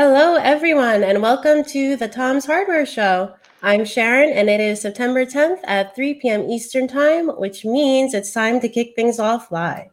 Hello, everyone, and welcome to the Tom's Hardware Show. I'm Sharon, and it is September 10th at 3 p.m. Eastern Time, which means it's time to kick things off live.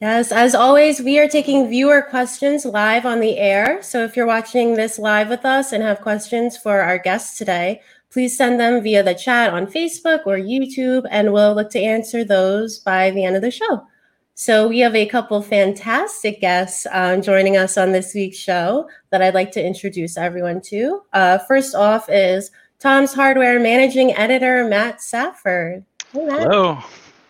Yes, as always, we are taking viewer questions live on the air. So if you're watching this live with us and have questions for our guests today, please send them via the chat on Facebook or YouTube, and we'll look to answer those by the end of the show. So we have a couple fantastic guests um, joining us on this week's show that I'd like to introduce everyone to. Uh, first off is Tom's Hardware Managing Editor Matt Safford. Hey, Matt. Hello.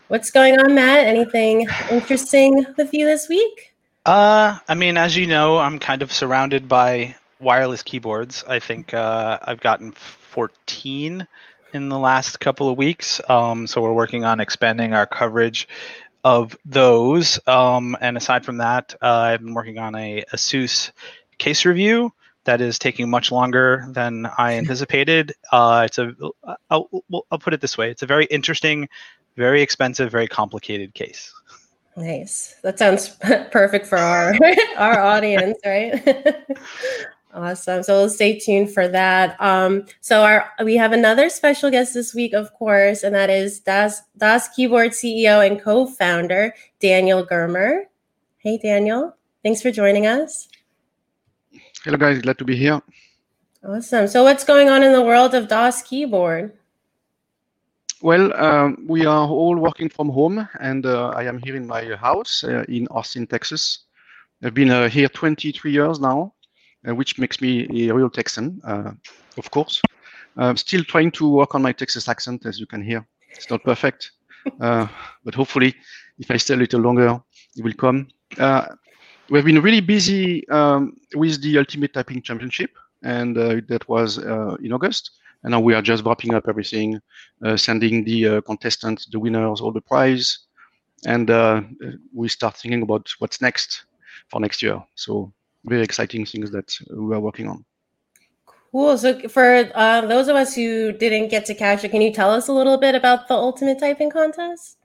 What's going on, Matt? Anything interesting with you this week? Uh, I mean, as you know, I'm kind of surrounded by wireless keyboards. I think uh, I've gotten 14 in the last couple of weeks. Um, so we're working on expanding our coverage of those. Um, and aside from that, uh, I've been working on a ASUS case review that is taking much longer than I anticipated. Uh, it's a, I'll, I'll put it this way: it's a very interesting very expensive, very complicated case. Nice. That sounds perfect for our our audience, right? awesome. So we'll stay tuned for that. Um, so our we have another special guest this week, of course, and that is Das Das Keyboard CEO and co-founder Daniel Guermeur. Hey, Daniel. Thanks for joining us. Hello, guys. Glad to be here. Awesome. So, what's going on in the world of DAS Keyboard? Well, um, we are all working from home, and uh, I am here in my house uh, in Austin, Texas. I've been uh, here 23 years now, uh, which makes me a real Texan, uh, of course. I'm still trying to work on my Texas accent, as you can hear. It's not perfect, uh, but hopefully, if I stay a little longer, it will come. we've been really busy um, with the Ultimate Typing Championship, and that was in August and now we are just wrapping up everything, uh, sending the uh, contestants, the winners, all the prize, and uh, we start thinking about what's next for next year. So very exciting things that we are working on. Cool. So for uh, those of us who didn't get to catch it, can you tell us a little bit about the Ultimate Typing Contest?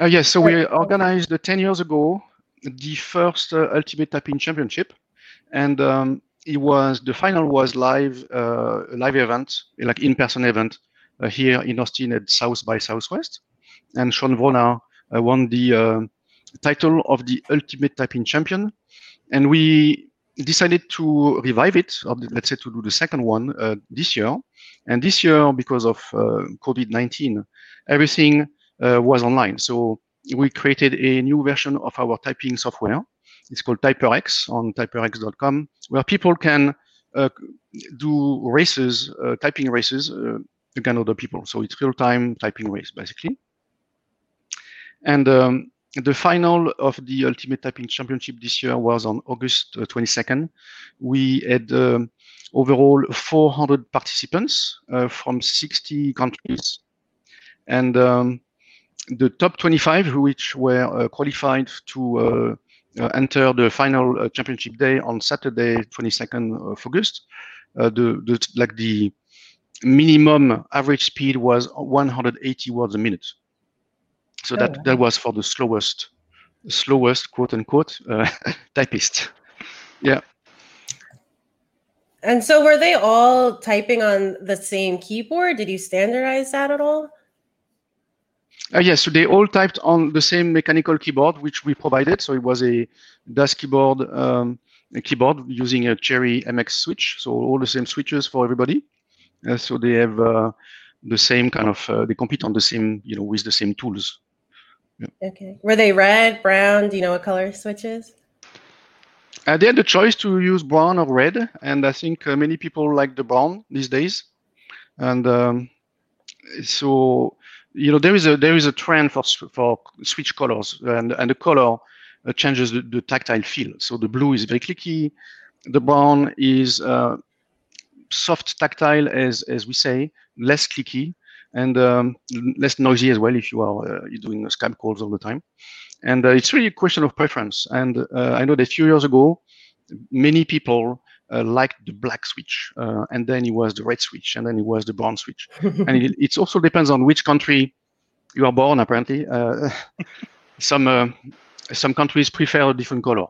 Uh, yes. So we organized uh, 10 years ago the first uh, Ultimate Typing Championship. And um, it was the final was live uh, live event, like in-person event uh, here in Austin at South by Southwest, and Sean Wrona uh, won the uh, title of the Ultimate Typing Champion, and we decided to revive it, or let's say to do the second one uh, this year. And this year, because of uh, COVID-19, everything was online. So we created a new version of our typing software it's called TyperX on typerx.com, where people can uh, do races, uh, typing races uh, against other people. So it's real-time typing race, basically. And um, the final of the Ultimate Typing Championship this year was on August 22nd. Uh, we had um, overall 400 participants uh, from 60 countries. And um, the top 25, which were uh, qualified to enter the final uh, championship day on Saturday, 22nd of August. Uh, the, the like the minimum average speed was 180 words a minute. So that, oh. that was for the slowest, slowest quote unquote uh, typist. Yeah. And so were they all typing on the same keyboard? Did you standardize that at all? Uh, yes, so they all typed on the same mechanical keyboard, which we provided. So it was a DAS keyboard, um, a keyboard using a Cherry MX switch. So all the same switches for everybody. Uh, so they have uh, the same kind of, uh, they compete on the same, you know, with the same tools. Yeah. Okay. Were they red, brown? Do you know what color switches? Uh, they had the choice to use brown or red, and I think uh, many people like the brown these days. And um, so you know there is a there is a trend for for switch colors and and the color uh, changes the, the, tactile feel. So the blue is very clicky the brown is uh, soft tactile as as we say less clicky and um, less noisy as well if you are uh, doing Skype calls all the time. And uh, it's really a question of preference. And uh, I know that a few years ago many people uh, liked the black switch, uh, and then it was the red switch, and then it was the brown switch. and it, it, also depends on which country you are born. Apparently, uh, some uh, some countries prefer a different color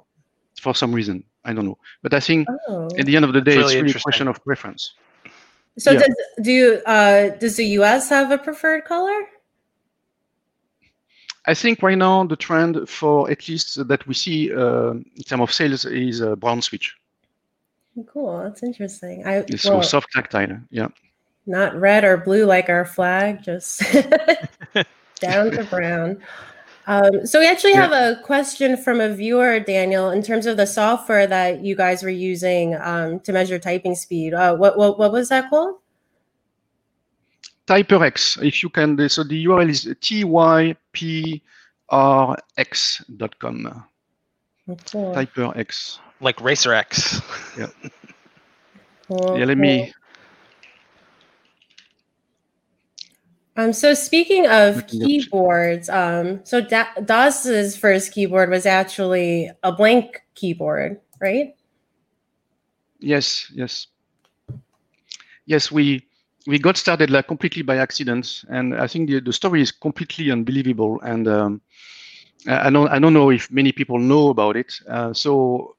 for some reason. I don't know, but I think oh. at the end of the day, really it's really a question of preference. So yeah. does do you, uh, does the U.S. have a preferred color? I think right now the trend for at least that we see uh, in terms of sales is a brown switch. Cool, that's interesting. I it's well, so soft tactile, yeah. Not red or blue like our flag, just down to brown. Um, so we actually yeah. have a question from a viewer, Daniel, in terms of the software that you guys were using um, to measure typing speed. Uh, what, what what was that called? TyperX. If you can, so the URL is typrx.com. Okay. TyperX. Like Racer X. Yeah. Cool. Yeah. Let me Um, so speaking of keyboards, um, so da- DAS's first keyboard was actually a blank keyboard, right? Yes, yes, yes. We we got started like completely by accident, and I think the, the story is completely unbelievable. And um, I don't I don't know if many people know about it. Uh, so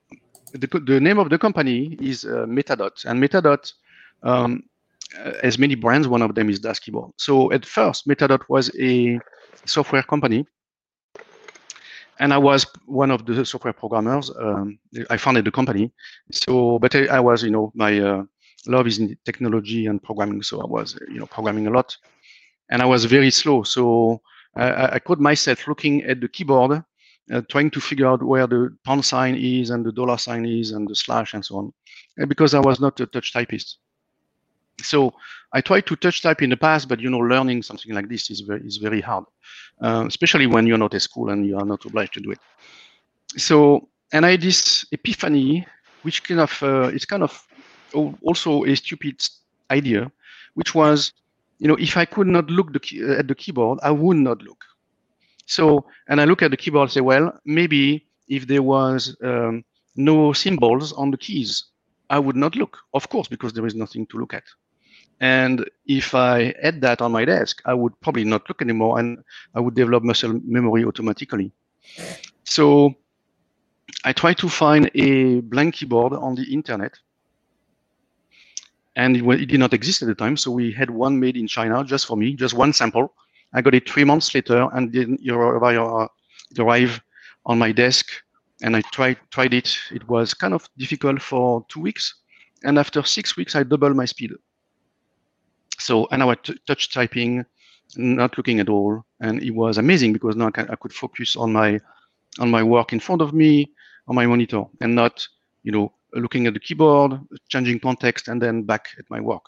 the the name of the company is uh, Metadot, and Metadot um, uh, as many brands. One of them is Das Keyboard. So at first, Metadot was a software company, and I was one of the software programmers. Um, I founded the company. So, but I, I was, you know, my uh, love is in technology and programming. So I was, you know, programming a lot, and I was very slow. So I, I caught myself looking at the keyboard, uh, trying to figure out where the pound sign is and the dollar sign is and the slash and so on, because I was not a touch typist. So I tried to touch type in the past, but you know, learning something like this is very is very hard, uh, especially when you're not at school and you are not obliged to do it. So and I had this epiphany, which kind of uh, it's kind of also a stupid idea, which was, you know, if I could not look the at the keyboard, I would not look. So and I look at the keyboard and say, well, maybe if there was um, no symbols on the keys, I would not look, of course, because there is nothing to look at. And if I had that on my desk, I would probably not look anymore and I would develop muscle memory automatically. So I try to find a blank keyboard on the internet. And it, it did not exist at the time. So we had one made in China just for me, just one sample. I got it three months later and then it arrived on my desk and I tried tried it. It was kind of difficult for two weeks, and after six weeks, I doubled my speed. So and I was touch typing, not looking at all, and it was amazing because now I, I could focus on my on my work in front of me on my monitor and not you know looking at the keyboard, changing context, and then back at my work.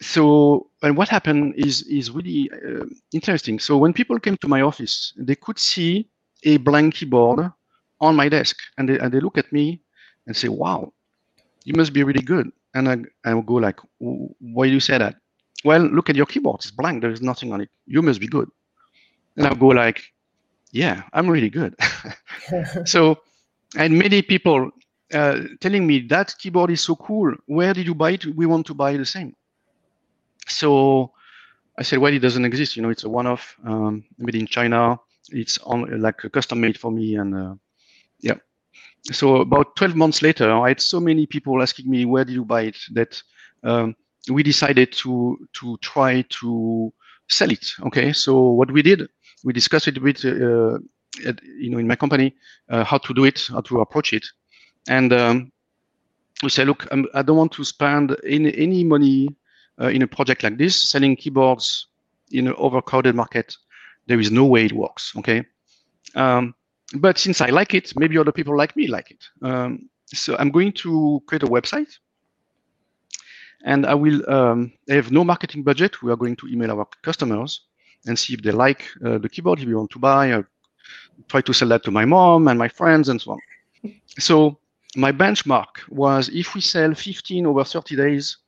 So, and what happened is is really uh, interesting. So when people came to my office, they could see a blank keyboard on my desk and they, and they look at me and say, wow, you must be really good. And I, I will go like, why do you say that? Well, look at your keyboard. It's blank. There is nothing on it. You must be good. And I'll go like, yeah, I'm really good. so, and many people uh, telling me that keyboard is so cool. Where did you buy it? We want to buy the same. So I said, well, it doesn't exist. You know, it's a one-off um, made in China it's on like custom made for me and uh, yeah so about 12 months later i had so many people asking me where did you buy it that um, we decided to to try to sell it okay so what we did we discussed it a bit uh, at, you know in my company uh, how to do it how to approach it and um, we say look I'm, i do not want to spend any, any money uh, in a project like this selling keyboards in an overcrowded market there is no way it works. Okay. Um, but since I like it, maybe other people like me like it. Um, so I'm going to create a website and I will um, have no marketing budget. We are going to email our customers and see if they like uh, the keyboard, if you want to buy. I try to sell that to my mom and my friends and so on. So my benchmark was if we sell 15 over 30 days,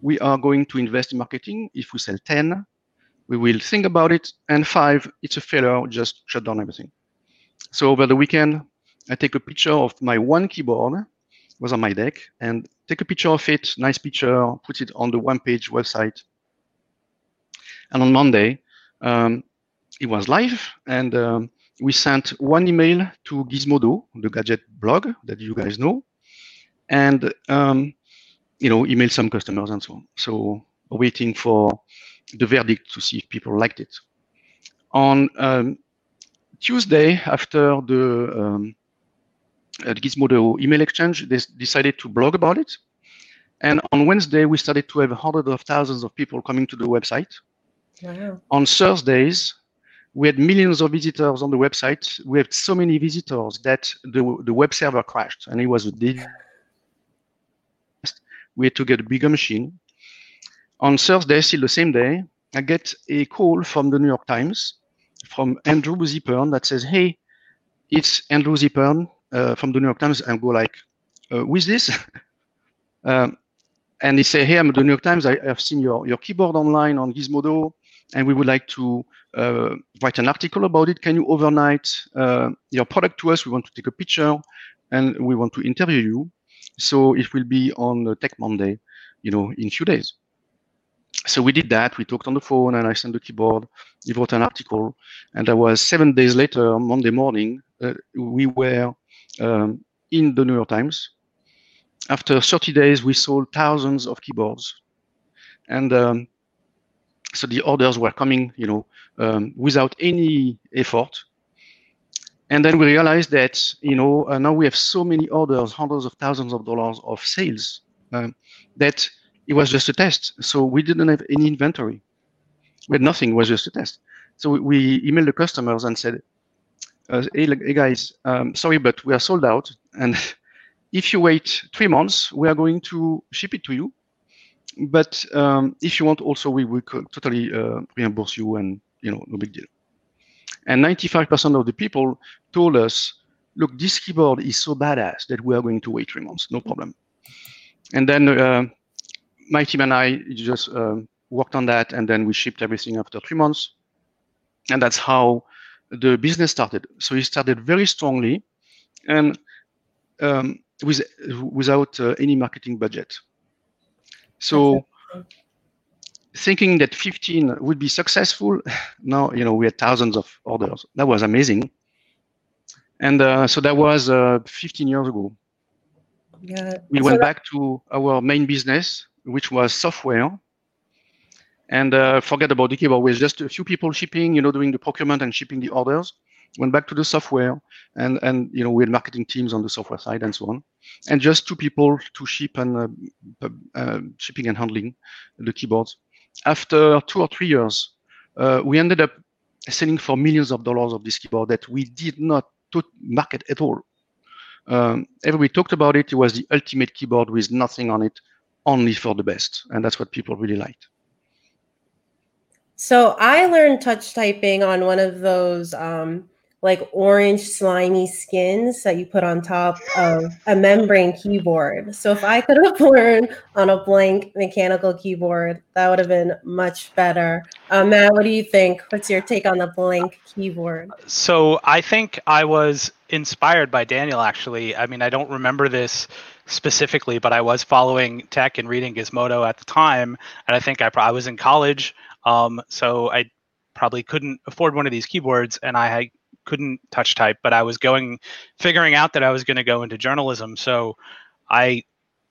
we are going to invest in marketing. If we sell 10, we will think about it. And five, it's a failure, just shut down everything. So over the weekend, I take a picture of my one keyboard was on my deck, and take a picture of it, nice picture, put it on the one page website. And on Monday, um, it was live, and um, we sent one email to Gizmodo, the gadget blog that you guys know, and um, you know, email some customers and so on. So waiting for the verdict to see if people liked it. On um, Tuesday, after the, um, uh, the Gizmodo email exchange, they decided to blog about it. And on Wednesday, we started to have hundreds of thousands of people coming to the website. Wow. On Thursdays, we had millions of visitors on the website. We had so many visitors that the, the web server crashed, and it was a disaster. we had to get a bigger machine. On Thursday, still the same day, I get a call from the New York Times from Andrew Zipern that says, "Hey, it's Andrew Zipern uh, from the New York Times." And go like, uh, "Who is this?" um, and they say, "Hey, I'm the New York Times. I, have seen your your keyboard online on Gizmodo, and we would like to uh, write an article about it. Can you overnight uh, your product to us? We want to take a picture, and we want to interview you." So it will be on Tech Monday, you know, in a few days. So we did that. We talked on the phone, and I sent the keyboard. He wrote an article, and that was seven days later, Monday morning. Uh, we were um, in the New York Times. After 30 days, we sold thousands of keyboards, and um, so the orders were coming, you know, um, without any effort. And then we realized that, you know, uh, now we have so many orders, hundreds of thousands of dollars of sales, um, that it was just a test. So we didn't have any inventory. We had nothing, it was just a test. So we, we emailed the customers and said, uh, hey, hey, guys, um, sorry, but we are sold out. And if you wait three months, we are going to ship it to you. But um, if you want, also, we will totally uh, reimburse you and, you know, no big deal. And 95% of the people told us, look, this keyboard is so badass that we are going to wait three months, no problem. And then uh, my team and I just uh, worked on that, and then we shipped everything after three months. And that's how the business started. So it started very strongly and um, with, without uh, any marketing budget. So thinking that 15 would be successful, now you know we had thousands of orders. That was amazing. And uh, so that was uh, 15 years ago. Yeah. We so went back to our main business, which was software, and uh, forget about the keyboard. With just a few people shipping, you know, doing the procurement and shipping the orders. Went back to the software, and and you know we had marketing teams on the software side and so on, and just two people to ship and uh, uh, shipping and handling the keyboards after two or three years, uh, we ended up selling for millions of dollars of this keyboard that we did not market at all. Um, everybody talked about it. It was the ultimate keyboard with nothing on it, only for the best, and that's what people really liked. So I learned touch typing on one of those um, like orange slimy skins that you put on top of a membrane keyboard. So if I could have learned on a blank mechanical keyboard, that would have been much better. Uh, Matt, what do you think? What's your take on the blank keyboard? So I think I was inspired by Daniel. Actually, I mean, I don't remember this specifically, but I was following tech and reading Gizmodo at the time, and I think I, I was in college, um, so I probably couldn't afford one of these keyboards, and I had couldn't touch type, but I was going, figuring out that I was going to go into journalism. So I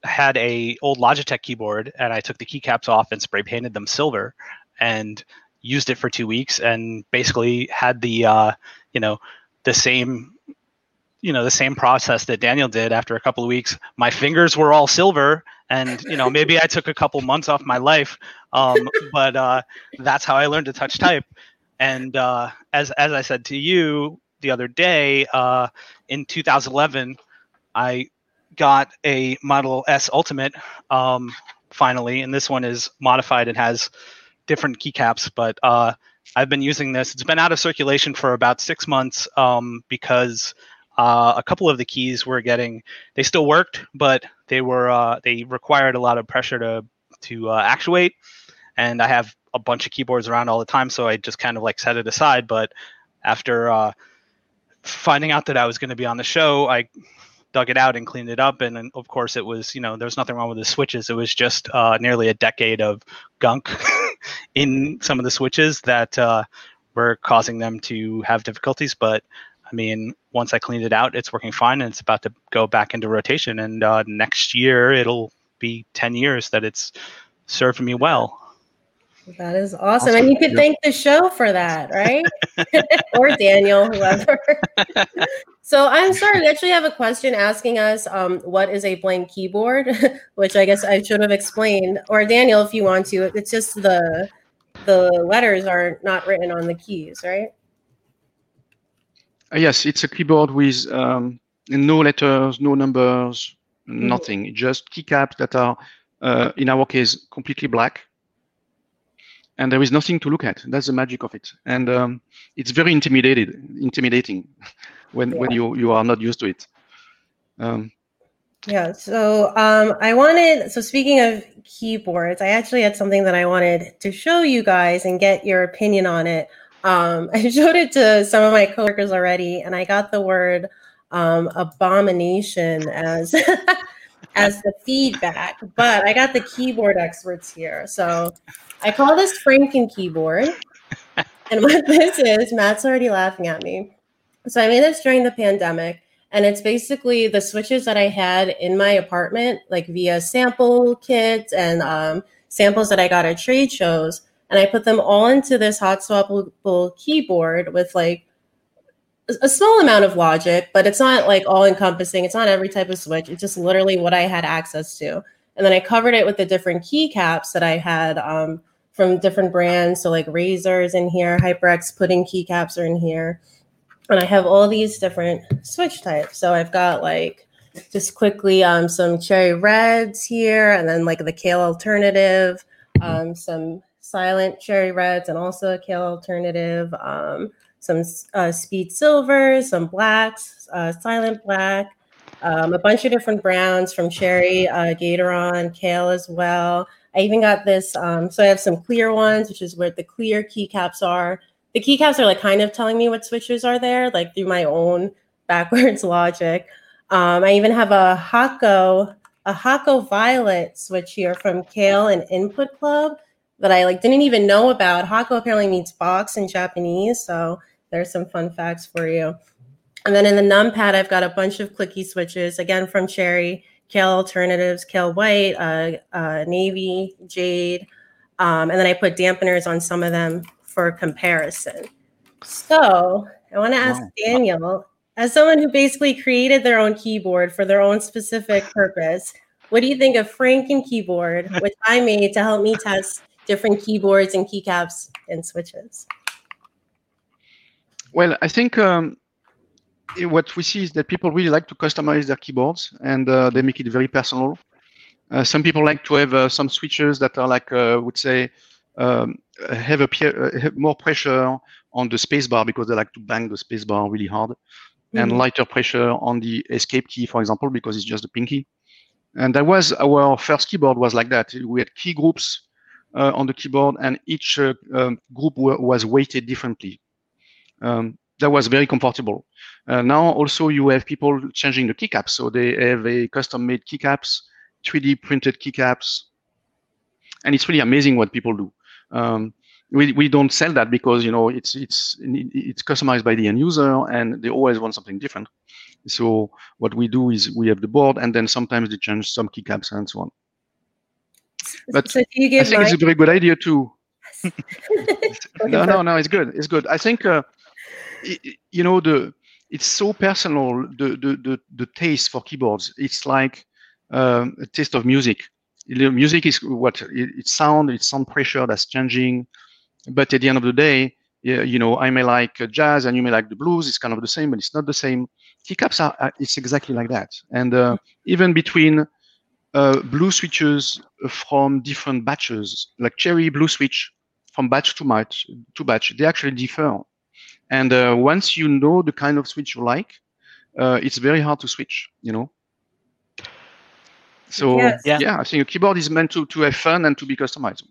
had a old Logitech keyboard and I took the keycaps off and spray painted them silver and used it for two weeks and basically had the, uh, you know, the same, you know, the same process that Daniel did after a couple of weeks. My fingers were all silver and, you know, maybe I took a couple months off my life. Um, but uh, that's how I learned to touch type. And uh, as as I said to you the other day, uh, in 2011, I got a Model S Ultimate um, finally, and this one is modified and has different keycaps. But uh, I've been using this. It's been out of circulation for about six months um, because uh, a couple of the keys were getting they still worked, but they were uh, they required a lot of pressure to to uh, actuate, and I have a bunch of keyboards around all the time, so I just kind of like set it aside. But after uh, finding out that I was going to be on the show, I dug it out and cleaned it up, and, and of course it was you know there's nothing wrong with the switches. It was just uh, nearly a decade of gunk in some of the switches that uh, were causing them to have difficulties. But I mean, once I cleaned it out, it's working fine, and it's about to go back into rotation. And uh, next year it'll be 10 years that it's served me well. That is awesome. awesome. And you could thank the show for that, right? or Daniel, whoever. so I'm sorry, we actually have a question asking us um, what is a blank keyboard, which I guess I should have explained. Or Daniel, if you want to, it's just the the letters are not written on the keys, right? Uh, yes, it's a keyboard with um, no letters, no numbers, mm-hmm. nothing. Just keycaps that are, uh, in our case, completely black and there is nothing to look at. That's the magic of it, and um, it's very intimidated, intimidating when yeah. when you you are not used to it. Um, yeah. So um, I wanted. So speaking of keyboards, I actually had something that I wanted to show you guys and get your opinion on it. Um, I showed it to some of my coworkers already, and I got the word um, abomination as as the feedback. But I got the keyboard experts here, so I call this Franken keyboard. and what this is, Matt's already laughing at me. So I made this during the pandemic, and it's basically the switches that I had in my apartment, like via sample kits and um, samples that I got at trade shows. And I put them all into this hot swappable keyboard with like a small amount of logic, but it's not like all encompassing. It's not every type of switch. It's just literally what I had access to. And then I covered it with the different keycaps that I had um, from different brands. So like Razer's in here, HyperX pudding keycaps are in here. And I have all these different switch types. So I've got like just quickly um, some cherry reds here, and then like the Kailh alternative, um, some silent cherry reds, and also a Kailh alternative, um, some uh, speed silvers, some blacks, uh, silent black, um, a bunch of different browns from cherry, uh, Gateron, Kailh as well. I even got this. Um, so I have some clear ones, which is where the clear keycaps are. The keycaps are like kind of telling me what switches are there, like through my own backwards logic. Um, I even have a Hako, a Hako Violet switch here from Kailh and Input Club that I like didn't even know about. Hako apparently means box in Japanese, so there's some fun facts for you. And then in the numpad, I've got a bunch of clicky switches, again from Cherry, Kailh Alternatives, Kailh White, uh, uh, Navy, Jade. Um, and then I put dampeners on some of them for comparison. So I want to ask wow. Daniel, as someone who basically created their own keyboard for their own specific purpose, what do you think of Franken keyboard, which I made to help me test different keyboards and keycaps and switches? Well, I think um, what we see is that people really like to customize their keyboards and uh, they make it very personal. Uh, some people like to have uh, some switches that are like, uh, would say, um, have a uh, have more pressure on the spacebar because they like to bang the spacebar really hard, mm-hmm. and lighter pressure on the escape key, for example, because it's just a pinky. And that was our first keyboard was like that. We had key groups uh, on the keyboard, and each um, group was weighted differently. Um, that was very comfortable. Uh, now also you have people changing the keycaps. So they have a custom made keycaps, 3D printed keycaps. And it's really amazing what people do. Um, we, we don't sell that because you know it's it's it's customized by the end user and they always want something different. So what we do is we have the board and then sometimes they change some keycaps and so on. But so I think it's a very good idea too. no, no, no, it's good. It's good. I think uh, you know the it's so personal the the the, the taste for keyboards. It's like um, a taste of music. Music is what it, it's sound it's sound pressure that's changing. But at the end of the day you know i may like jazz and you may like the blues it's kind of the same but it's not the same. Keycaps are it's exactly like that. And uh, even between uh, blue switches from different batches like cherry blue switch from batch to batch to batch they actually differ and uh, once you know the kind of switch you like, uh, it's very hard to switch, you know. So yes. yeah. yeah, I think a keyboard is meant to, to have fun and to be customized.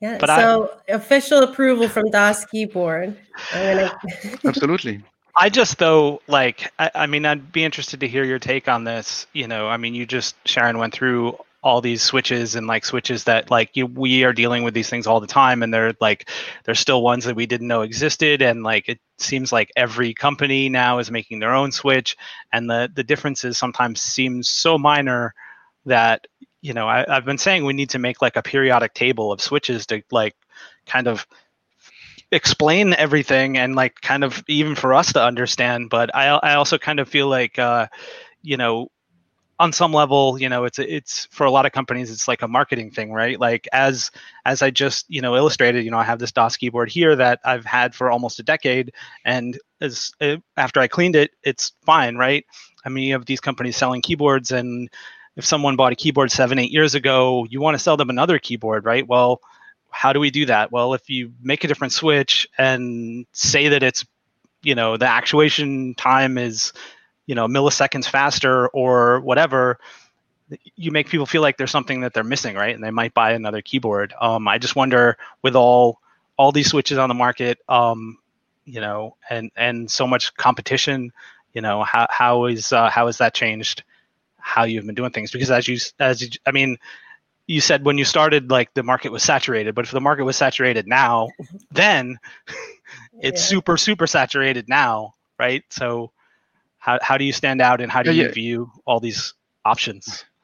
Yeah. But so I, official approval from Das Keyboard. Gonna... Absolutely. I just though like I, I mean I'd be interested to hear your take on this. You know, I mean you just Sharon went through all these switches and like switches that like you, we are dealing with these things all the time and they're like there's still ones that we didn't know existed and like it seems like every company now is making their own switch and the the differences sometimes seem so minor that you know I, i've been saying we need to make like a periodic table of switches to like kind of explain everything and like kind of even for us to understand but i i also kind of feel like uh you know on some level you know it's it's for a lot of companies it's like a marketing thing right? Like as as i just you know illustrated you know i have this Das keyboard here that i've had for almost a decade and as uh, after i cleaned it it's fine right? I mean you have these companies selling keyboards and if someone bought a keyboard seven eight years ago you want to sell them another keyboard right? Well how do we do that? Well if you make a different switch and say that it's you know the actuation time is you know milliseconds faster or whatever you make people feel like there's something that they're missing right? And they might buy another keyboard. Um, i just wonder with all all these switches on the market um, you know and and so much competition you know how how is uh, how has that changed how you've been doing things? Because as you as you, i mean you said when you started like the market was saturated but if the market was saturated now then it's yeah. super super saturated now right? So how, how do you stand out and how do you view all these options?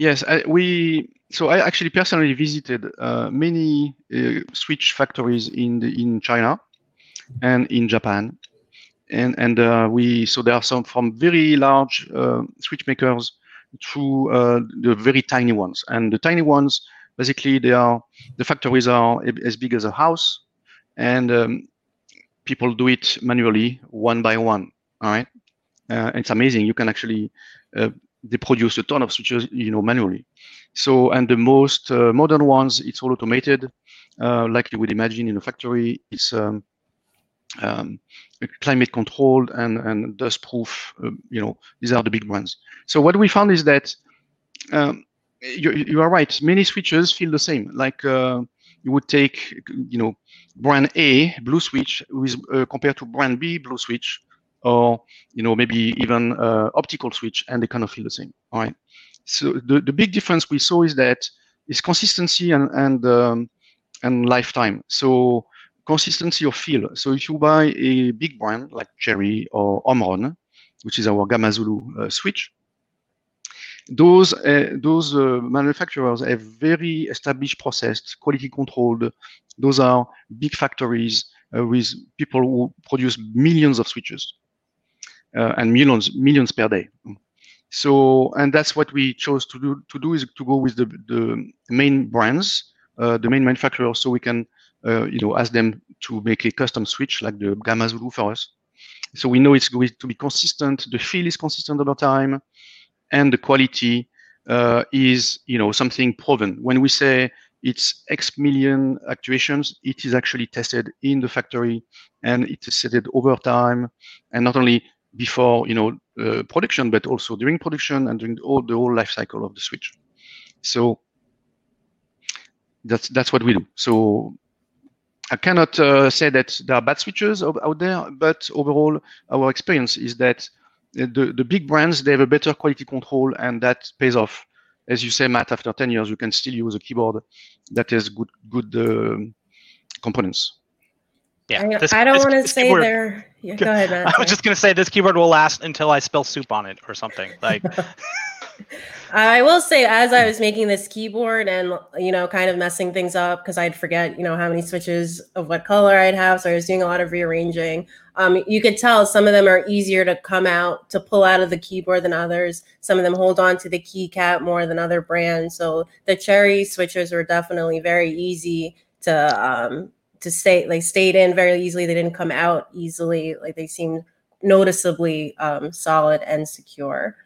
Yes I, we so i actually personally visited uh, many uh, switch factories in the, in china and in japan. And and uh, we so there are some from very large uh, switch makers to uh, the very tiny ones. And the tiny ones basically they are the factories are as big as a house. And um, people do it manually one by one all right, uh, it's amazing. You can actually uh, they produce a ton of switches, you know, manually. So, and the most uh, modern ones, it's all automated, uh, like you would imagine in a factory. It's um, um, climate controlled and and dust proof. Uh, you know, these are the big ones. So what we found is that um, you, you are right. Many switches feel the same. Like uh, you would take, you know, brand A blue switch with compared to brand B blue switch or you know maybe even uh, optical switch, and they kind of feel the same. All right. So the, the big difference we saw is that is consistency and and um, and lifetime. So consistency of feel. So if you buy a big brand like Cherry or Omron, which is our Gamma Zulu uh, switch, those uh, those uh, manufacturers have very established process, quality controlled. Those are big factories uh, with people who produce millions of switches. Uh, and millions millions per day. So and that's what we chose to do to do is to go with the the main brands, uh, the main manufacturers, so we can uh, you know ask them to make a custom switch like the Gamma Zulu for us. So we know it's going to be consistent. The feel is consistent over time, and the quality uh, is you know something proven. When we say it's X million actuations, it is actually tested in the factory and it is tested over time. And not only before you know uh, production, but also during production and during all the whole life cycle of the switch. So that's that's what we do. So I cannot uh, say that there are bad switches out there, but overall, our experience is that the, the big brands, they have a better quality control and that pays off. As you say, Matt, after 10 years, you can still use a keyboard that has good, good uh, components yeah. I, this, I don't want to say keyboard, they're. Yeah, go ahead, Matt. I was just going to say this keyboard will last until I spill soup on it or something. Like. I will say, as I was making this keyboard and you know, kind of messing things up because I'd forget, you know, how many switches of what color I'd have, so I was doing a lot of rearranging. Um, you could tell some of them are easier to come out to pull out of the keyboard than others. Some of them hold on to the keycap more than other brands. So the Cherry switches were definitely very easy to um, to stay they stayed in very easily. They didn't come out easily. Like they seemed noticeably um, solid and secure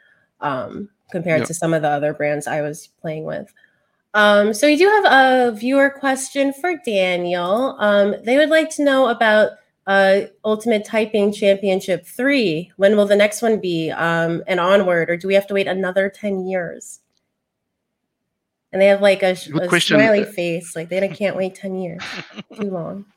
um, compared yep. to some of the other brands I was playing with. Um, so we do have a viewer question for Daniel. Um, they would like to know about uh, Ultimate Typing Championship 3. When will the next one be um, and onward, or do we have to wait another 10 years? And they have like a, a smiley face, like they can't wait ten years, too long.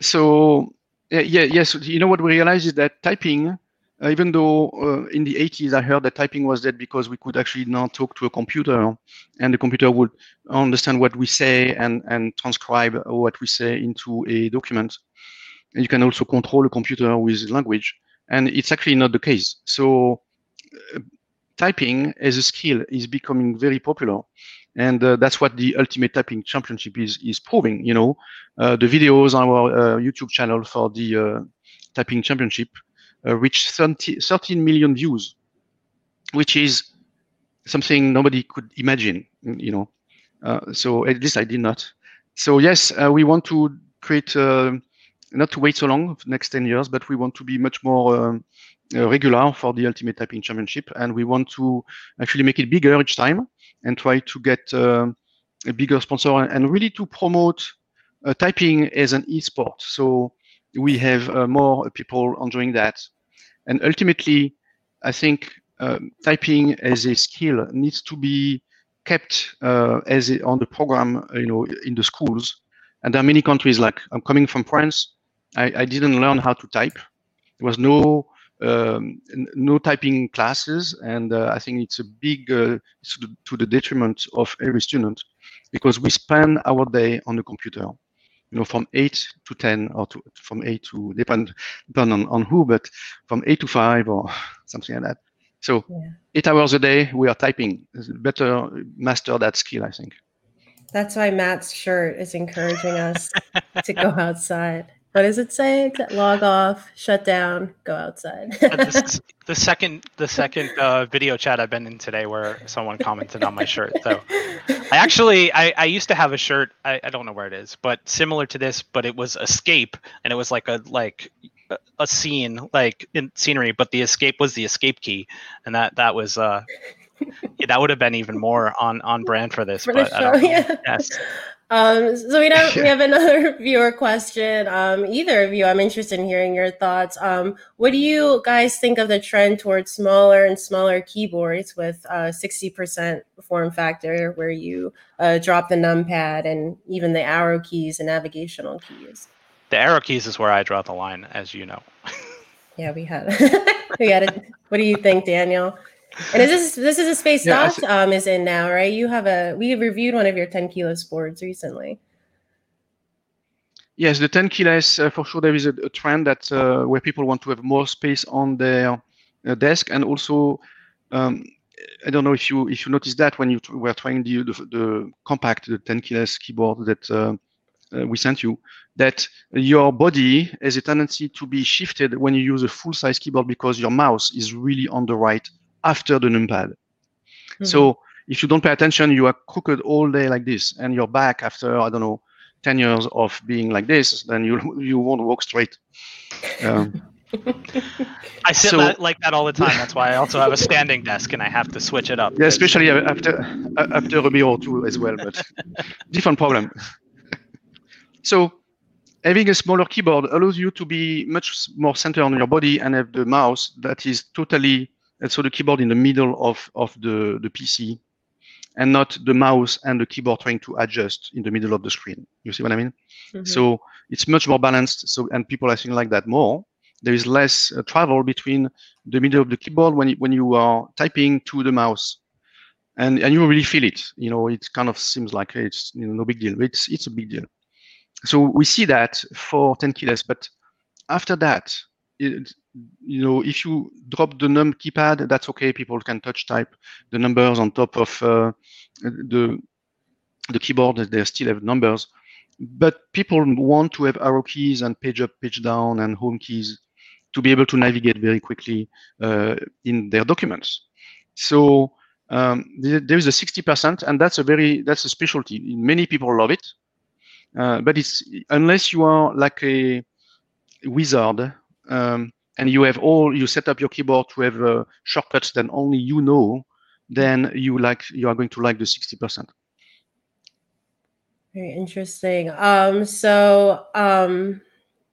So Yeah, yeah, yes. You know what we realized is that typing, uh, even though uh, in the 80s I heard that typing was dead because we could actually now talk to a computer and the computer would understand what we say and, and transcribe what we say into a document. And you can also control a computer with language. And it's actually not the case. So uh, typing as a skill is becoming very popular. And uh, that's what the ultimate typing championship is is proving you know? Uh, the videos on our uh, youtube channel for the uh, typing championship uh, reached 30, 13 million views which is something nobody could imagine you know? Uh, so at least i did not. So yes we want to create not to wait so long next 10 years but we want to be much more um, regular for the ultimate typing championship and we want to actually make it bigger each time and try to get uh, a bigger sponsor and really to promote uh, typing as an e-sport. So we have uh, more people enjoying that. And ultimately, I think um, typing as a skill needs to be kept uh, as a, on the program, you know, in the schools. And there are many countries like I'm coming from France. I, I didn't learn how to type. There was no um, no typing classes, and uh, I think it's a big uh, to the detriment of every student because we spend our day on the computer. You know, from eight to ten, or to, from eight to depend depend on, on who, but from eight to five or something like that. So yeah. eight hours a day we are typing. Better master that skill, I think. That's why Matt's shirt is encouraging us to go outside what does it say? Log off, shut down, go outside. the second the second uh, video chat I've been in today where someone commented on my shirt. So I actually I, I used to have a shirt. I, I don't know where it is, but similar to this, but it was escape, and it was like a like a scene like in scenery, but the escape was the escape key, and that that was uh yeah, that would have been even more on on brand for this. For but show, yeah. Yes. Um, so we don't. We have another viewer question. Um, either of you, I'm interested in hearing your thoughts. Um, what do you guys think of the trend towards smaller and smaller keyboards with uh, 60% form factor, where you uh, drop the numpad and even the arrow keys and navigational keys? The arrow keys is where I draw the line, as you know. yeah, we had. we had it. What do you think, Daniel? And is this this is a space yeah, dot um is in now, right? You have a we reviewed one of your tenkeyless boards recently. Yes, the tenkeyless uh, for sure. There is a, a trend that uh, where people want to have more space on their uh, desk, and also um, I don't know if you if you noticed that when you were trying the the, the compact the tenkeyless keyboard that uh, uh, we sent you, that your body has a tendency to be shifted when you use a full size keyboard because your mouse is really on the right after the numpad. Mm-hmm. So if you don't pay attention, you are crooked all day like this, and you're back after I don't know, ten years of being like this, then you you won't walk straight. Um, I sit so, like that all the time. That's why I also have a standing desk, and I have to switch it up. Yeah, especially after after a beer or two as well, but different problem. so having a smaller keyboard allows you to be much more centered on your body and have the mouse that is totally and so the keyboard in the middle of, of the, the PC and not the mouse and the keyboard trying to adjust in the middle of the screen. You see what I mean? Mm-hmm. So it's much more balanced. So and people I think like that more. There is less uh, travel between the middle of the keyboard when you, when you are typing to the mouse, and and you really feel it. You know, it kind of seems like it's you know no big deal. It's it's a big deal. So we see that for tenkeyless, but after that, it, you know, if you drop the num keypad, that's okay. People can touch type the numbers on top of uh, the the keyboard. They still have numbers, but people want to have arrow keys and page up, page down, and home keys to be able to navigate very quickly uh, in their documents. So um, there is a 60%, and that's a very that's a specialty. Many people love it, uh, but it's unless you are like a wizard um, and you have all you set up your keyboard to have uh, shortcuts that only you know, then you like you are going to like the sixty percent. Very interesting. Um, so um,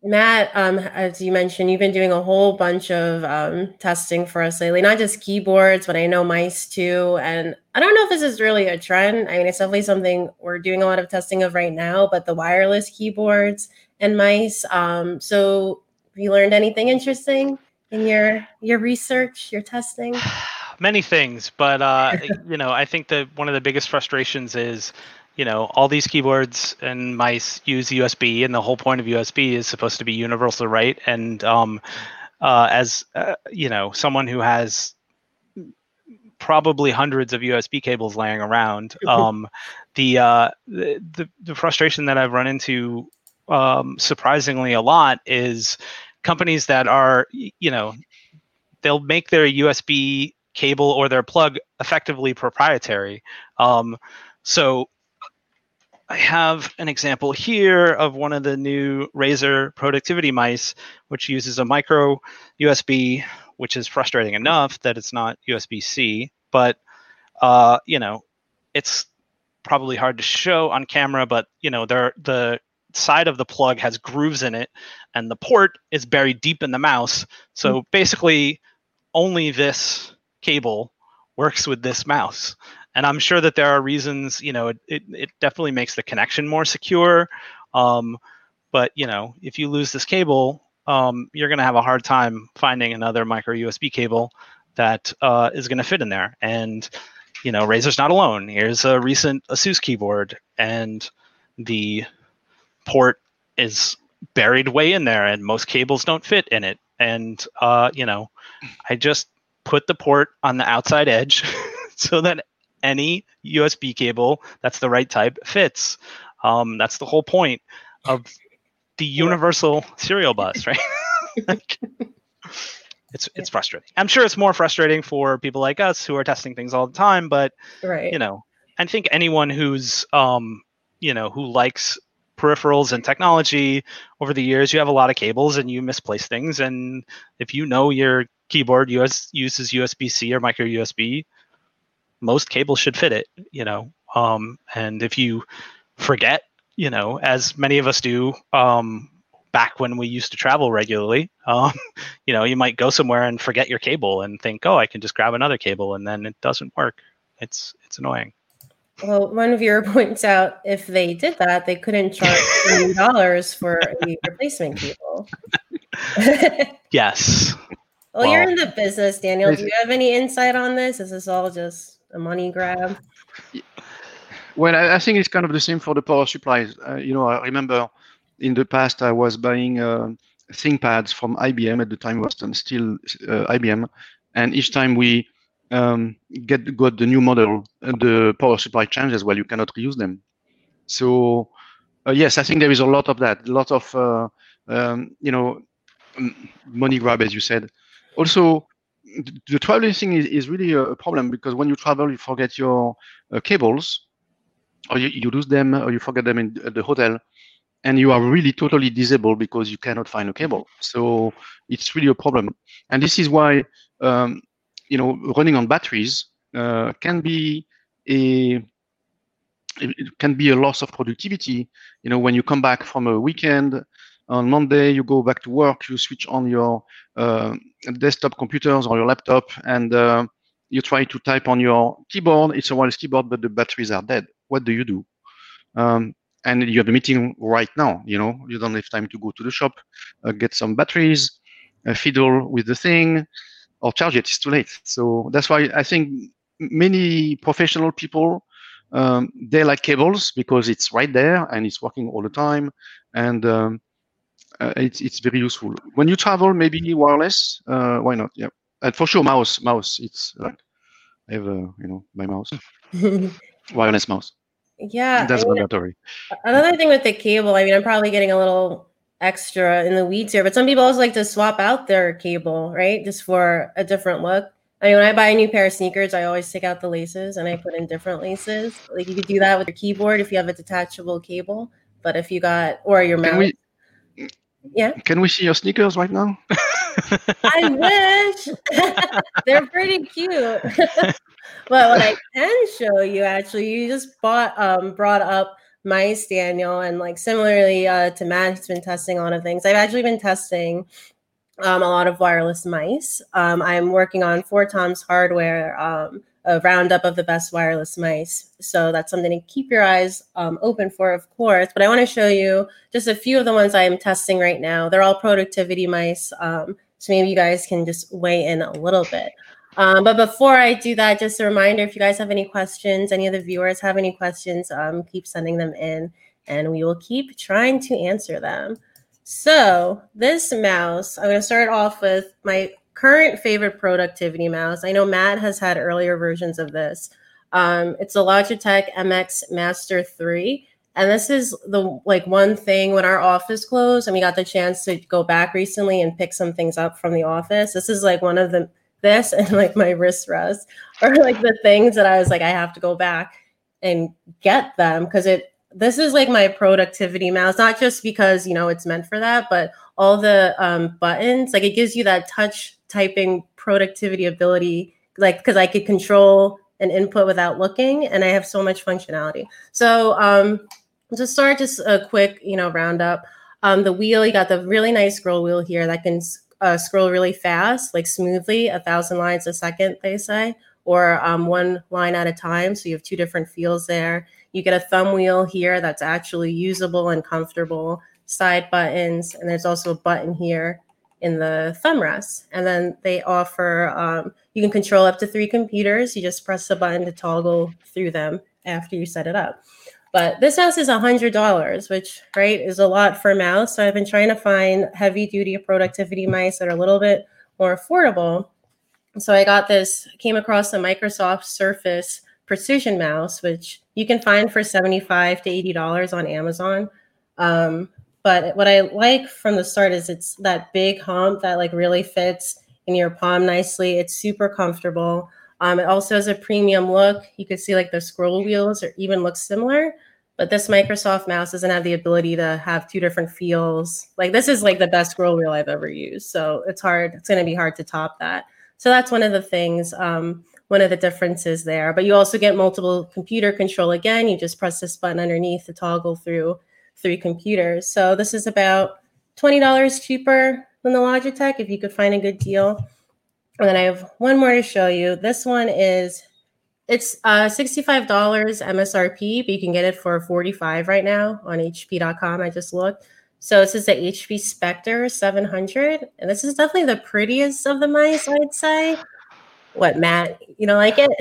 Matt, um, as you mentioned, you've been doing a whole bunch of um, testing for us lately, not just keyboards, but I know mice too. And I don't know if this is really a trend. I mean, it's definitely something we're doing a lot of testing of right now, but the wireless keyboards and mice. Um, so you learned anything interesting in your your research, your testing? Many things, but uh, you know, I think that one of the biggest frustrations is, you know, all these keyboards and mice use USB, and the whole point of USB is supposed to be universal, right? And um, uh, as uh, you know, someone who has probably hundreds of USB cables laying around. Um, the, uh, the the frustration that I've run into um, surprisingly a lot is companies that are you know they'll make their USB cable or their plug effectively proprietary. Um, so I have an example here of one of the new Razer productivity mice, which uses a micro USB which is frustrating enough that it's not USB C. But uh, you know, it's probably hard to show on camera. But you know, there the side of the plug has grooves in it, and the port is buried deep in the mouse. So mm-hmm. basically, only this cable works with this mouse. And I'm sure that there are reasons. You know, it it, it definitely makes the connection more secure. Um, but you know, if you lose this cable, um, you're going to have a hard time finding another micro USB cable that uh, is going to fit in there. And you know, Razer's not alone. Here's a recent Asus keyboard, and the port is buried way in there, and most cables don't fit in it. And uh, you know, I just put the port on the outside edge so that any USB cable that's the right type fits. Um, that's the whole point of the universal serial bus, right? it's it's frustrating. I'm sure it's more frustrating for people like us who are testing things all the time, but right. you know, I think anyone who's um, you know, who likes peripherals and technology over the years, you have a lot of cables and you misplace things. And if you know your keyboard US uses USB C or micro USB, most cables should fit it, you know. Um, and if you forget you know, as many of us do um, back when we used to travel regularly. Um, you know, you might go somewhere and forget your cable and think, oh, I can just grab another cable, and then it doesn't work. It's it's annoying. Well, one viewer points out if they did that, they couldn't charge twenty dollars for a replacement cable. yes. Well, well, you're in the business, Daniel. Do you have any insight on this? Is this all just a money grab? Well, I, I, think it's kind of the same for the power supplies. Uh, you know, I remember in the past I was buying uh, ThinkPads from IBM at the time was still uh, IBM, and each time we um, get got the new model, uh, the power supply changes. Well, you cannot reuse them. So uh, yes, I think there is a lot of that, a lot of uh, um, you know money grab, as you said. Also, the traveling thing is, is really a, problem because when you travel, you forget your uh, cables or you, you lose them or you forget them in the hotel and you are really totally disabled because you cannot find a cable. So it's really a problem. And this is why, um, you know, running on batteries uh, can be a it can be a loss of productivity. You know, when you come back from a weekend on Monday, you go back to work, you switch on your uh, desktop computers or your laptop, and uh, you try to type on your keyboard. It's a wireless keyboard, but the batteries are dead what do you do? Um, and you have a meeting right now. You know, you don't have time to go to the shop, uh, get some batteries, uh, fiddle with the thing, or charge it. It's too late. So that's why I think many professional people um, they like cables because it's right there and it's working all the time, and um, uh, it's it's very useful. When you travel, maybe wireless. Uh, why not? Yeah, and for sure, mouse mouse. It's like I have a, you know my mouse, wireless mouse. Yeah. That's I mean, mandatory. Another thing with the cable, I mean, I'm probably getting a little extra in the weeds here, but some people also like to swap out their cable, right? Just for a different look. I mean, when I buy a new pair of sneakers, I always take out the laces and I put in different laces. Like you could do that with your keyboard if you have a detachable cable, but if you got or your mouse. We, yeah. Can we see your sneakers right now? I wish. They're pretty cute. but what I can show you actually, you just bought um brought up mice, Daniel, and like similarly uh, to Matt, he's been testing a lot of things. I've actually been testing um, a lot of wireless mice. Um, I'm working on for Tom's Hardware, um, a roundup of the best wireless mice. So that's something to keep your eyes um, open for, of course. But I want to show you just a few of the ones I am testing right now. They're all productivity mice. Um, so maybe you guys can just weigh in a little bit. Um, but before I do that, just a reminder if you guys have any questions, any of the viewers have any questions, um, keep sending them in and we will keep trying to answer them. So, this mouse, I'm going to start off with my current favorite productivity mouse. I know Matt has had earlier versions of this. Um, it's a Logitech MX Master 3. And this is the like one thing when our office closed and we got the chance to go back recently and pick some things up from the office. This is like one of the this and like my wrist rest are like the things that I was like, I have to go back and get them because it this is like my productivity mouse, not just because you know it's meant for that, but all the um, buttons, like it gives you that touch typing productivity ability, like because I could control an input without looking, and I have so much functionality. So um, to start, just a quick you know roundup. Um, the wheel, you got the really nice scroll wheel here that can uh, scroll really fast, like smoothly, a thousand lines a second, they say, or um, one line at a time. So you have two different feels there. You get a thumb wheel here that's actually usable and comfortable, side buttons, and there's also a button here in the thumb rest. And then they offer, um, you can control up to three computers. You just press the button to toggle through them after you set it up. But this mouse is $100, which, right, is a lot for a mouse. So I've been trying to find heavy duty productivity mice that are a little bit more affordable. So I got this, came across the Microsoft Surface Precision Mouse, which you can find for 75 to $80 on Amazon. Um, but what I like from the start is it's that big hump that like really fits in your palm nicely. It's super comfortable. Um, it also has a premium look. You can see like the scroll wheels or even look similar, but this Microsoft mouse doesn't have the ability to have two different feels. Like this is like the best scroll wheel I've ever used. So it's hard. It's going to be hard to top that. So that's one of the things, um, one of the differences there. But you also get multiple computer control again. You just press this button underneath to toggle through three computers. So this is about $20 cheaper than the Logitech if you could find a good deal. And then I have one more to show you. This one is it's uh, $65 MSRP, but you can get it for 45 right now on HP.com. I just looked. So this is the HP Spectre 700, and this is definitely the prettiest of the mice, I'd say. What, Matt? You don't like it?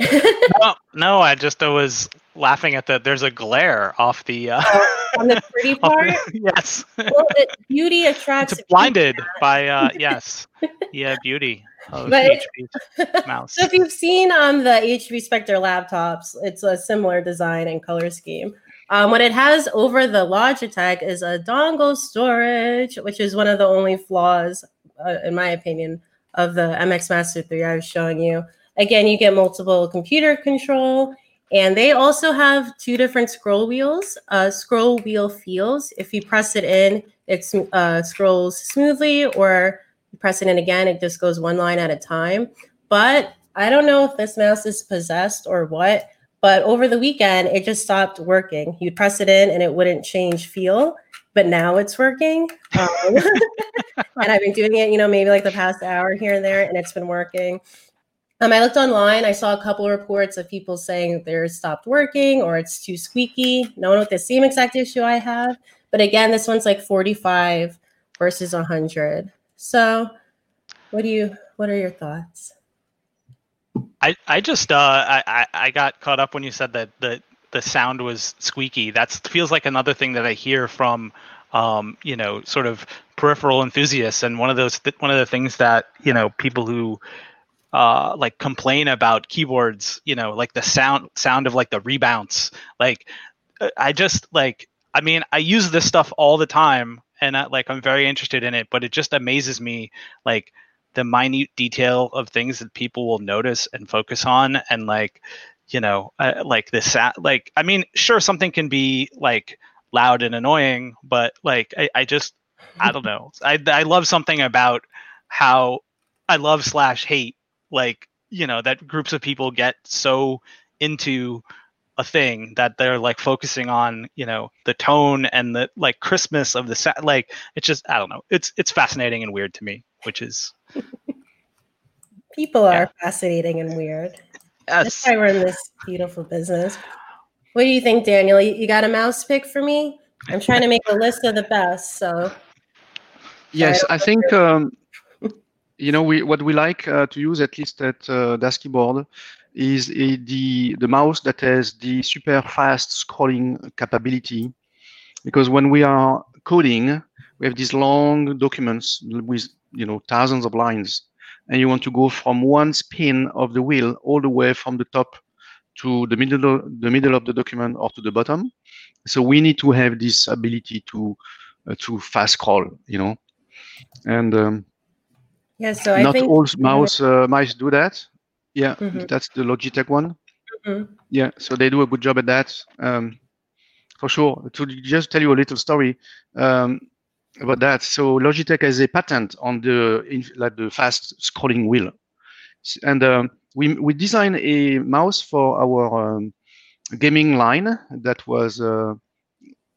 no, no, I just I was laughing at the. There's a glare off the. Uh, oh, on the pretty part. The, yes. Well, it, beauty attracts. It's blinded by uh, yes, yeah, beauty of but mouse. So if you've seen um, the HP Spectre laptops, it's a similar design and color scheme. Um, what it has over the Logitech is a dongle storage, which is one of the only flaws, uh, in my opinion, of the MX Master 3 I was showing you. Again, you get multiple computer control, and they also have two different scroll wheels, uh, scroll wheel feels. If you press it in, it uh, scrolls smoothly, or you press it in again, it just goes one line at a time. But I don't know if this mouse is possessed or what, but over the weekend, it just stopped working. You'd press it in and it wouldn't change feel, but now it's working. Um, and I've been doing it, you know, maybe like the past hour here and there, and it's been working. Um, I looked online. I saw a couple of reports of people saying they're stopped working or it's too squeaky. No one with the same exact issue I have. But again, this one's like 45 versus 100. So, what do you? What are your thoughts? I I just uh I I got caught up when you said that the the sound was squeaky. That feels like another thing that I hear from um you know sort of peripheral enthusiasts, and one of those th- one of the things that you know people who uh, like complain about keyboards, you know, like the sound sound of like the rebounds. Like I just like I mean, I use this stuff all the time and I, like I'm very interested in it, but it just amazes me like the minute detail of things that people will notice and focus on and like you know uh, like this like i mean sure something can be like loud and annoying but like i, I just i don't know I, I love something about how i love slash hate like you know that groups of people get so into a thing that they're like focusing on you know the tone and the like christmas of the set like it's just i don't know it's it's fascinating and weird to me which is people are fascinating and weird That's why we're in this beautiful business. What do you think, Daniel? You you got a mouse pick for me? I'm trying to make a list of the best. So Yes, Sorry, I think um, you know we what we like uh, to use at least at uh, Das Keyboard is uh, the the mouse that has the super fast scrolling capability. Because when we are coding we have these long documents with you know thousands of lines and you want to go from one spin of the wheel all the way from the top to the middle of, the middle of the document or to the bottom. So we need to have this ability to uh, to fast scroll you know. And um, yeah, so I not think all mouse uh, mice do that. Yeah, Mhm. that's the Logitech one. Mhm. Yeah, so they do a good job at that, um, for sure. To just tell you a little story um, about that. So Logitech has a patent on the in, like the fast scrolling wheel, and um, we we designed a mouse for our um, gaming line that was uh,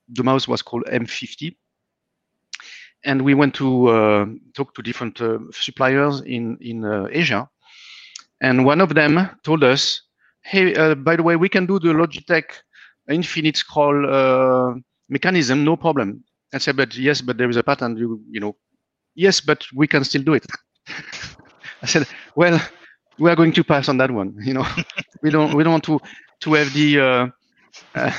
the mouse was called M50 and we went to uh, talk to different uh, suppliers in in uh, Asia, and one of them told us, "Hey, by the way, we can do the Logitech infinite scroll mechanism, no problem." I said, "But yes, but there is a patent. You you know, yes, but we can still do it." I said, "Well, we are going to pass on that one. You know, we don't we don't want to to have the." Uh, uh,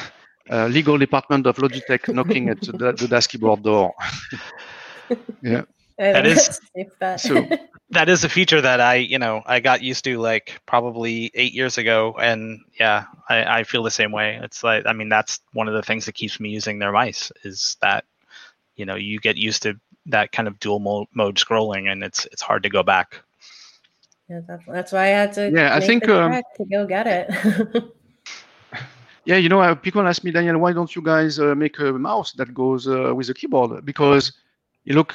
uh, legal department of Logitech knocking at the, the Das Keyboard door. yeah. I That that's safe. So- that is a feature that I, you know, I got used to like probably eight years ago, and yeah, I, I feel the same way. It's like, I mean, that's one of the things that keeps me using their mice is that, you know, you get used to that kind of dual mode, mode scrolling, and it's it's hard to go back. yeah, that's, that's why I had to. Yeah, I think, the um, to go get it. Yeah, you know, uh, people ask me, Daniel, why don't you guys uh, make a mouse that goes uh, with a keyboard? Because, you look,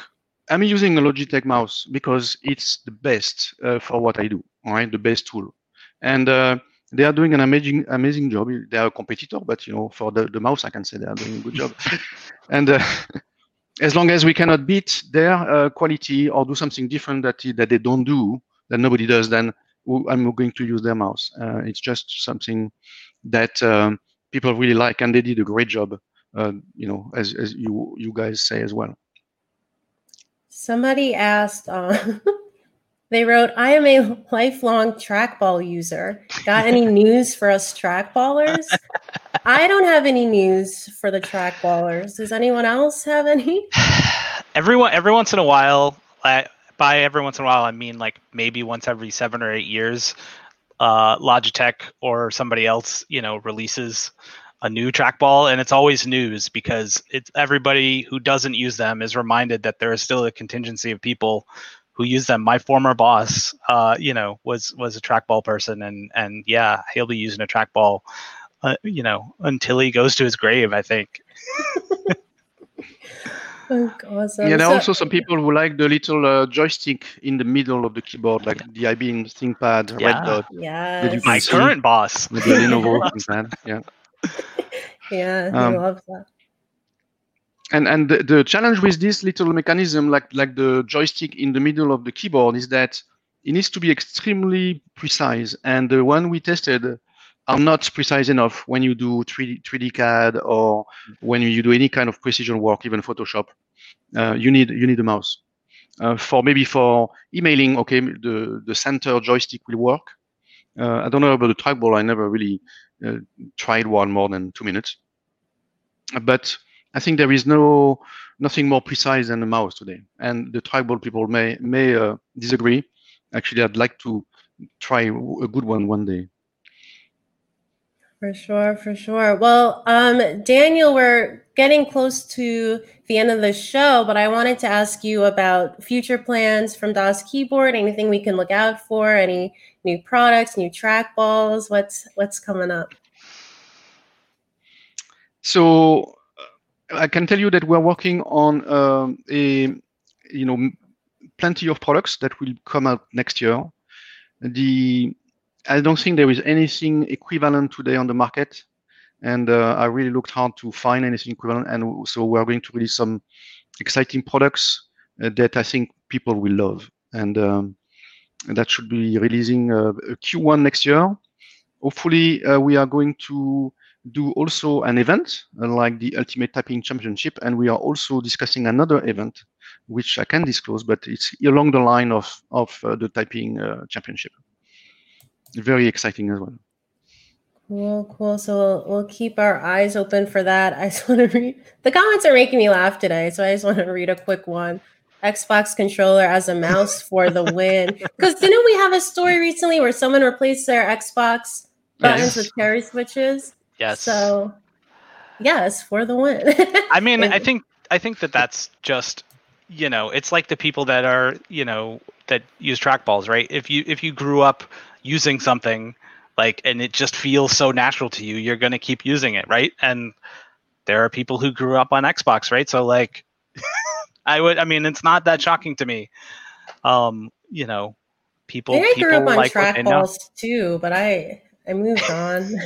I'm using a Logitech mouse because it's the best uh, for what I do. Right, the best tool, and uh, they are doing an amazing, amazing job. They are a competitor, but you know, for the, the mouse, I can say they are doing a good job. and as long as we cannot beat their quality or do something different that that they don't do, that nobody does, then I'm going to use their mouse. It's just something that um, people really like, and they did a great job. Uh, you know, as as you you guys say as well. Somebody asked, uh, they wrote, I am a lifelong trackball user. Got any news for us trackballers? I don't have any news for the trackballers. Does anyone else have any? Everyone, every once in a while, I, by every once in a while, I mean like maybe once every seven or eight years, uh, Logitech or somebody else, you know, releases a new trackball, and it's always news because it's everybody who doesn't use them is reminded that there is still a contingency of people who use them. My former boss, uh, you know, was was a trackball person, and and yeah, he'll be using a trackball, uh, you know, until he goes to his grave. I think. Oh, awesome. yeah, there are So- also some people who like the little uh, joystick in the middle of the keyboard, like the IBM ThinkPad Yeah. red dot, yes. can My see. current boss. the Lenovo ThinkPad. Yeah. Yeah, he Um, loves that. and and the, the challenge with this little mechanism like like the joystick in the middle of the keyboard is that it needs to be extremely precise and the one we tested are not precise enough when you do 3d 3d cad or when you do any kind of precision work even photoshop uh, you need you need a mouse. Uh, for maybe for emailing okay the the center joystick will work. Uh, i don't know about the trackball. I never really uh, tried one more than two minutes. But I think there is no nothing more precise than a mouse today, and the trackball people may may uh, disagree. Actually, I'd like to try a good one one day. For sure, for sure. Well, um, Daniel, we're getting close to the end of the show, but I wanted to ask you about future plans from Das Keyboard. Anything we can look out for? Any new products, new trackballs? What's what's coming up? So uh, I can tell you that we're working on um, a you know plenty of products that will come out next year. The I don't think there is anything equivalent today on the market, and uh, I really looked hard to find anything equivalent. And so we're going to release some exciting products uh, that I think people will love, and um, that should be releasing uh, Q1 next year. hopefully, uh, we are going to do also an event uh, like the Ultimate Typing Championship, and we are also discussing another event, which I can disclose, but it's along the line of of uh, the typing championship. Very exciting as well. Cool, cool. So we'll, we'll keep our eyes open for that. I just want to read the comments are making me laugh today, so I just want to read a quick one. Xbox controller as a mouse for the win. Because didn't we have a story recently where someone replaced their Xbox buttons Yes. with cherry switches? Yes. So, yes, for the win. I mean, I think I think that that's just you know, it's like the people that are you know that use trackballs, right? If you if you grew up using something like and it just feels so natural to you, you're gonna keep using it, right? And there are people who grew up on Xbox, right? So like, I would, I mean, it's not that shocking to me. Um, you know, people I think I people grew up on like what trackballs too, but I I moved on.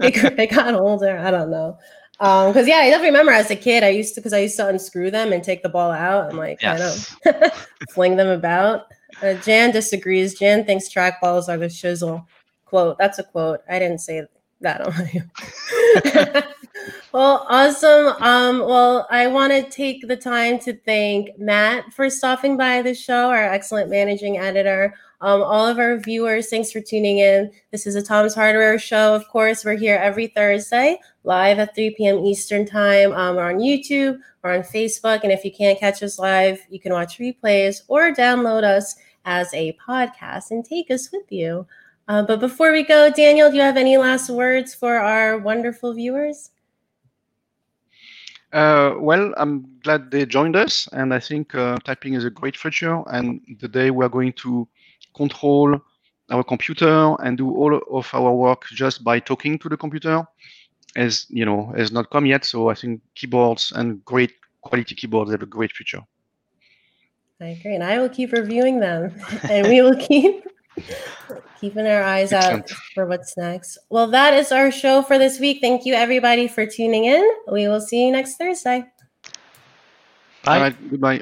it, grew- got older. I don't know. Um, because yeah, I definitely remember as a kid, I used to because I used to unscrew them and take the ball out and like Yes. kind of fling them about. Uh, Jan disagrees. Jan thinks trackballs are the shizzle. Quote. That's a quote. I didn't say that on my. well, awesome. Um, well, I want to take the time to thank Matt for stopping by the show, our excellent managing editor. Um, all of our viewers, thanks for tuning in. This is a Tom's Hardware show. Of course, we're here every Thursday, live at 3 p.m. Eastern Time. Um, we're on YouTube, we're on Facebook, and if you can't catch us live, you can watch replays or download us as a podcast and take us with you. Uh, but before we go, Daniel, do you have any last words for our wonderful viewers? Uh, well, I'm glad they joined us, and I think uh, typing is a great feature. And the day we're going to control our computer and do all of our work just by talking to the computer, has you know has not come yet. So I think keyboards and great quality keyboards have a great future. I agree, and I will keep reviewing them, and we will keep keeping our eyes out for what's next. Well, that is our show for this week. Thank you, everybody, for tuning in. We will see you next Thursday. Bye. All right, goodbye.